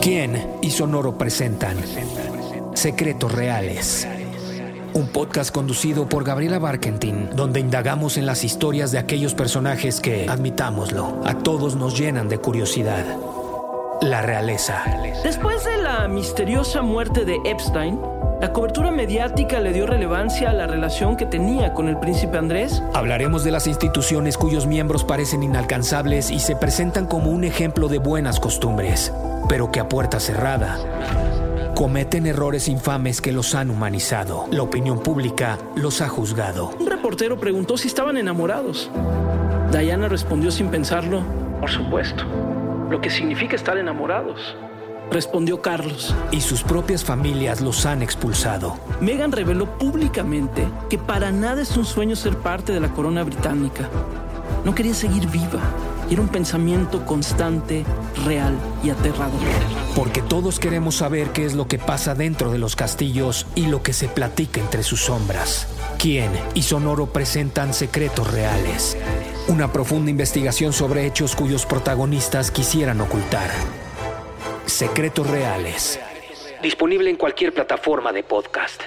¿Quién y Sonoro presentan Secretos Reales? Un podcast conducido por Gabriela Barkentin, donde indagamos en las historias de aquellos personajes que, admitámoslo, a todos nos llenan de curiosidad. La realeza. Después de la misteriosa muerte de Epstein, la cobertura mediática le dio relevancia a la relación que tenía con el príncipe Andrés. Hablaremos de las instituciones cuyos miembros parecen inalcanzables y se presentan como un ejemplo de buenas costumbres, pero que a puerta cerrada cometen errores infames que los han humanizado. La opinión pública los ha juzgado. Un reportero preguntó si estaban enamorados. Diana respondió sin pensarlo, por supuesto, lo que significa estar enamorados respondió Carlos. Y sus propias familias los han expulsado. Meghan reveló públicamente que para nada es un sueño ser parte de la corona británica. No quería seguir viva. Era un pensamiento constante, real y aterrador. Porque todos queremos saber qué es lo que pasa dentro de los castillos y lo que se platica entre sus sombras. ¿Quién y Sonoro presentan secretos reales? Una profunda investigación sobre hechos cuyos protagonistas quisieran ocultar. Secretos Reales. Disponible en cualquier plataforma de podcast.